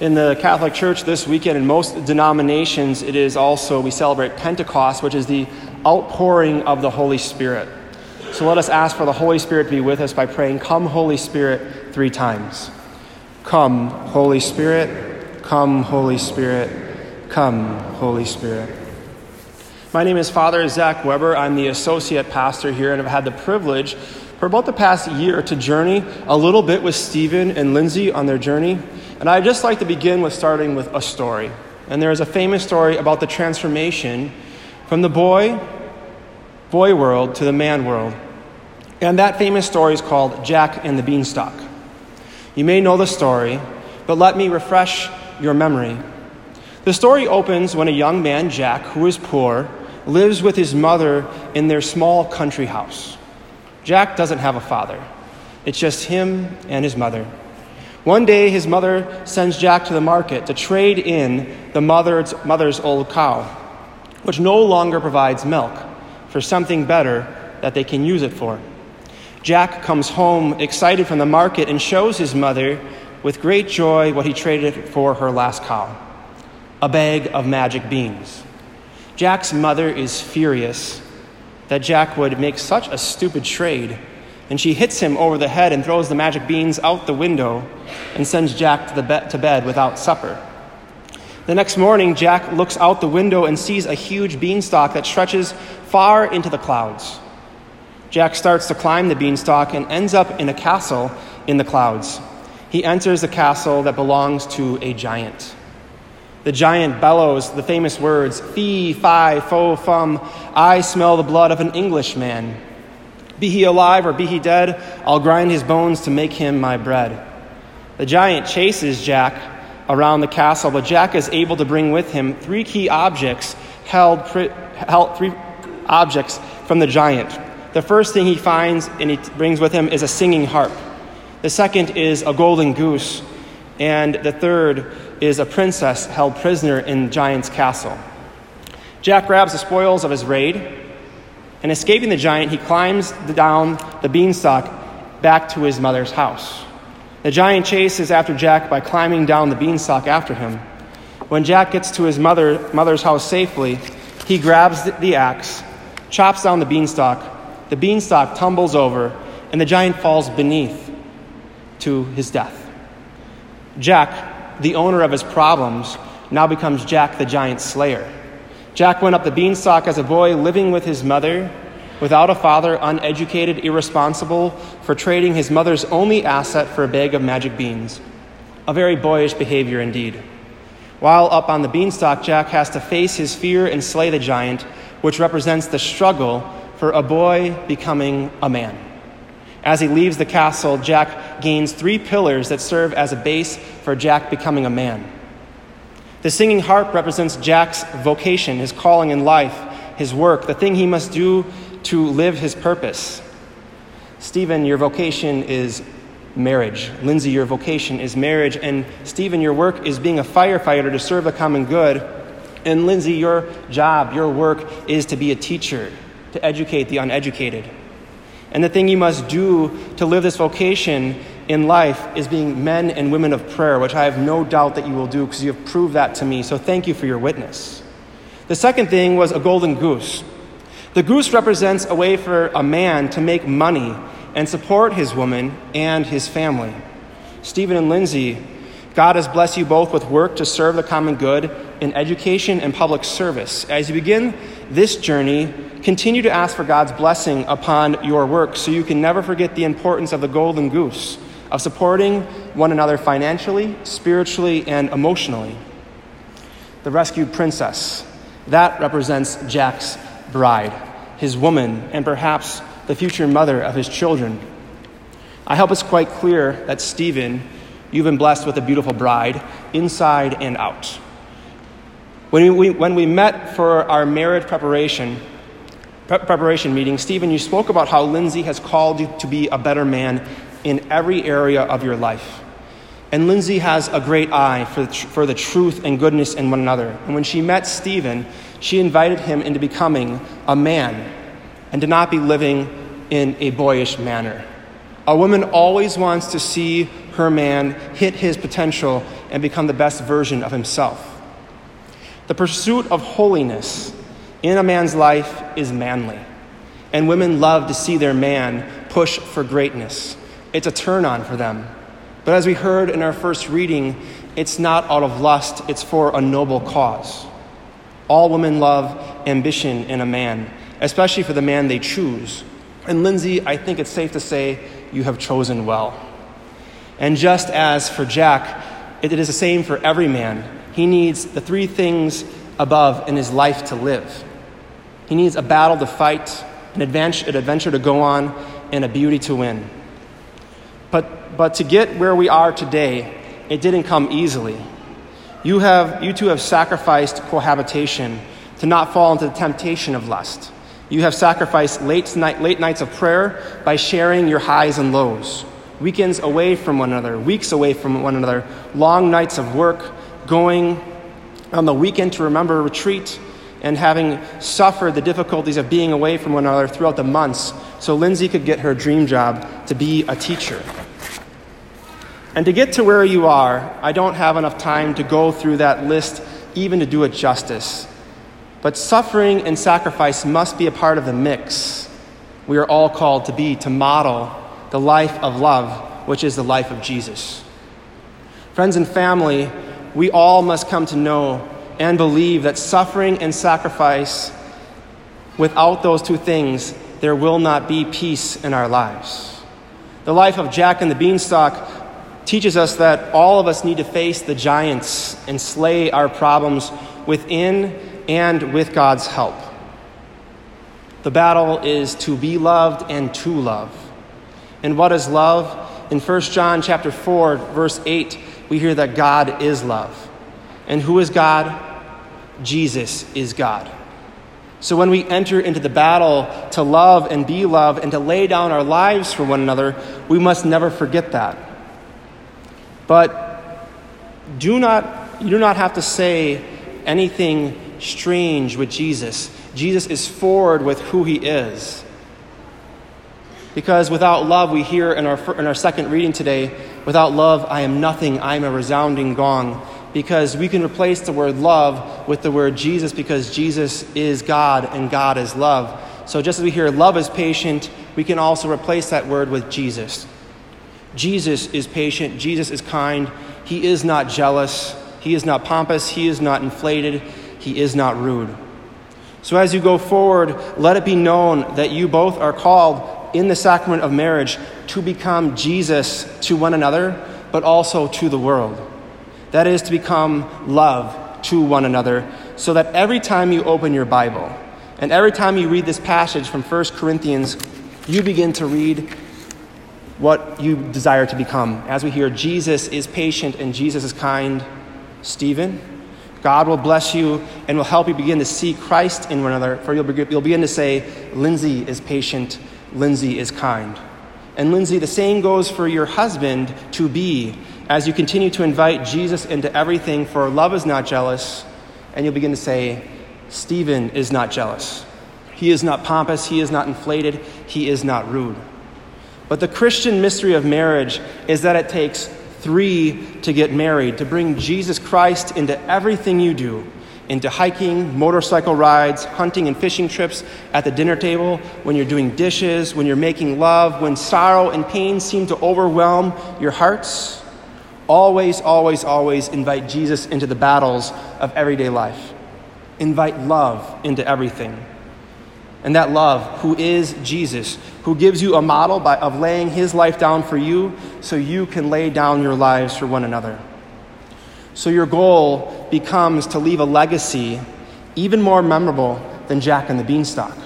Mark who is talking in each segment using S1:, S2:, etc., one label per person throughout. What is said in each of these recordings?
S1: In the Catholic Church this weekend, in most denominations, it is also, we celebrate Pentecost, which is the outpouring of the Holy Spirit. So let us ask for the Holy Spirit to be with us by praying, Come, Holy Spirit, three times. Come, Holy Spirit, come, Holy Spirit, come, Holy Spirit. My name is Father Zach Weber. I'm the associate pastor here, and I've had the privilege for about the past year to journey a little bit with Stephen and Lindsay on their journey. And I'd just like to begin with starting with a story. And there is a famous story about the transformation from the boy, boy world to the man world. And that famous story is called Jack and the Beanstalk. You may know the story, but let me refresh your memory. The story opens when a young man, Jack, who is poor, lives with his mother in their small country house. Jack doesn't have a father, it's just him and his mother. One day, his mother sends Jack to the market to trade in the mother's, mother's old cow, which no longer provides milk, for something better that they can use it for. Jack comes home excited from the market and shows his mother with great joy what he traded for her last cow a bag of magic beans. Jack's mother is furious that Jack would make such a stupid trade and she hits him over the head and throws the magic beans out the window and sends Jack to, the be- to bed without supper. The next morning, Jack looks out the window and sees a huge beanstalk that stretches far into the clouds. Jack starts to climb the beanstalk and ends up in a castle in the clouds. He enters the castle that belongs to a giant. The giant bellows the famous words, Fee, fi, fo, fum, I smell the blood of an Englishman. Be he alive or be he dead, I'll grind his bones to make him my bread. The giant chases Jack around the castle, but Jack is able to bring with him three key objects held, held three objects from the giant. The first thing he finds and he brings with him is a singing harp. The second is a golden goose, and the third is a princess held prisoner in the giant's castle. Jack grabs the spoils of his raid and escaping the giant, he climbs down the beanstalk back to his mother's house. The giant chases after Jack by climbing down the beanstalk after him. When Jack gets to his mother, mother's house safely, he grabs the axe, chops down the beanstalk. The beanstalk tumbles over, and the giant falls beneath to his death. Jack, the owner of his problems, now becomes Jack the giant slayer. Jack went up the beanstalk as a boy, living with his mother, without a father, uneducated, irresponsible, for trading his mother's only asset for a bag of magic beans. A very boyish behavior indeed. While up on the beanstalk, Jack has to face his fear and slay the giant, which represents the struggle for a boy becoming a man. As he leaves the castle, Jack gains three pillars that serve as a base for Jack becoming a man. The singing harp represents Jack's vocation, his calling in life, his work, the thing he must do to live his purpose. Stephen, your vocation is marriage. Lindsay, your vocation is marriage. And Stephen, your work is being a firefighter to serve the common good. And Lindsay, your job, your work is to be a teacher, to educate the uneducated. And the thing you must do to live this vocation in life is being men and women of prayer, which I have no doubt that you will do because you have proved that to me. So thank you for your witness. The second thing was a golden goose. The goose represents a way for a man to make money and support his woman and his family. Stephen and Lindsay, God has blessed you both with work to serve the common good in education and public service. As you begin this journey, continue to ask for God's blessing upon your work so you can never forget the importance of the golden goose of supporting one another financially, spiritually, and emotionally. The rescued princess, that represents Jack's bride, his woman, and perhaps the future mother of his children. I hope it's quite clear that Stephen, you've been blessed with a beautiful bride, inside and out. When we, when we met for our marriage preparation, preparation meeting, Stephen, you spoke about how Lindsay has called you to be a better man in every area of your life. And Lindsay has a great eye for the, for the truth and goodness in one another. And when she met Stephen, she invited him into becoming a man and to not be living in a boyish manner. A woman always wants to see her man hit his potential and become the best version of himself. The pursuit of holiness in a man's life is manly, and women love to see their man push for greatness. It's a turn on for them. But as we heard in our first reading, it's not out of lust, it's for a noble cause. All women love ambition in a man, especially for the man they choose. And Lindsay, I think it's safe to say you have chosen well. And just as for Jack, it is the same for every man. He needs the three things above in his life to live. He needs a battle to fight, an adventure, an adventure to go on, and a beauty to win. But, but to get where we are today, it didn't come easily. You, have, you two have sacrificed cohabitation to not fall into the temptation of lust. You have sacrificed late, night, late nights of prayer by sharing your highs and lows, weekends away from one another, weeks away from one another, long nights of work, going on the weekend to remember retreat, and having suffered the difficulties of being away from one another throughout the months so Lindsay could get her dream job to be a teacher. And to get to where you are, I don't have enough time to go through that list, even to do it justice. But suffering and sacrifice must be a part of the mix we are all called to be, to model the life of love, which is the life of Jesus. Friends and family, we all must come to know and believe that suffering and sacrifice, without those two things, there will not be peace in our lives. The life of Jack and the Beanstalk teaches us that all of us need to face the giants and slay our problems within and with God's help. The battle is to be loved and to love. And what is love? In 1 John chapter 4 verse 8, we hear that God is love. And who is God? Jesus is God. So when we enter into the battle to love and be loved and to lay down our lives for one another, we must never forget that. But do not, you do not have to say anything strange with Jesus. Jesus is forward with who he is. Because without love, we hear in our, in our second reading today, without love, I am nothing, I am a resounding gong. Because we can replace the word love with the word Jesus because Jesus is God and God is love. So just as we hear love is patient, we can also replace that word with Jesus. Jesus is patient, Jesus is kind, he is not jealous, he is not pompous, he is not inflated, he is not rude. So as you go forward, let it be known that you both are called in the sacrament of marriage to become Jesus to one another, but also to the world. That is to become love to one another, so that every time you open your Bible and every time you read this passage from 1 Corinthians, you begin to read what you desire to become. As we hear, Jesus is patient and Jesus is kind. Stephen, God will bless you and will help you begin to see Christ in one another, for you'll, you'll begin to say, Lindsay is patient, Lindsay is kind. And Lindsay, the same goes for your husband to be as you continue to invite Jesus into everything, for love is not jealous, and you'll begin to say, Stephen is not jealous. He is not pompous, he is not inflated, he is not rude. But the Christian mystery of marriage is that it takes three to get married, to bring Jesus Christ into everything you do into hiking, motorcycle rides, hunting and fishing trips, at the dinner table, when you're doing dishes, when you're making love, when sorrow and pain seem to overwhelm your hearts. Always, always, always invite Jesus into the battles of everyday life. Invite love into everything. And that love, who is Jesus, who gives you a model by, of laying his life down for you so you can lay down your lives for one another. So your goal becomes to leave a legacy even more memorable than Jack and the Beanstalk.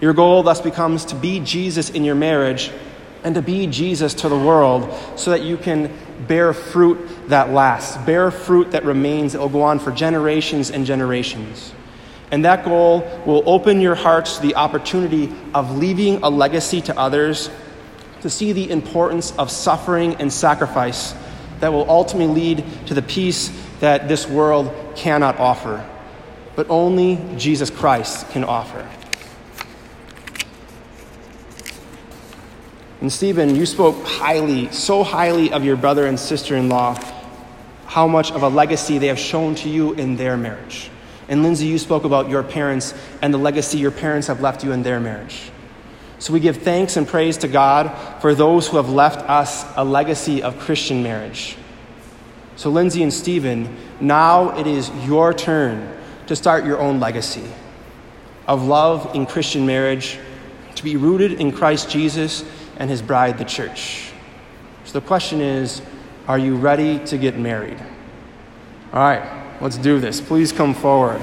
S1: Your goal thus becomes to be Jesus in your marriage and to be Jesus to the world so that you can bear fruit that lasts, bear fruit that remains, that will go on for generations and generations. And that goal will open your hearts to the opportunity of leaving a legacy to others, to see the importance of suffering and sacrifice that will ultimately lead to the peace that this world cannot offer, but only Jesus Christ can offer. And Stephen, you spoke highly, so highly of your brother and sister in law. how much of a legacy they have shown to you in their marriage. And Lindsay, you spoke about your parents and the legacy your parents have left you in their marriage. So we give thanks and praise to God for those who have left us a legacy of Christian marriage. So, Lindsay and Stephen, now it is your turn to start your own legacy of love in Christian marriage, to be rooted in Christ Jesus and his bride, the church. So the question is are you ready to get married? All right, let's do this. Please come forward.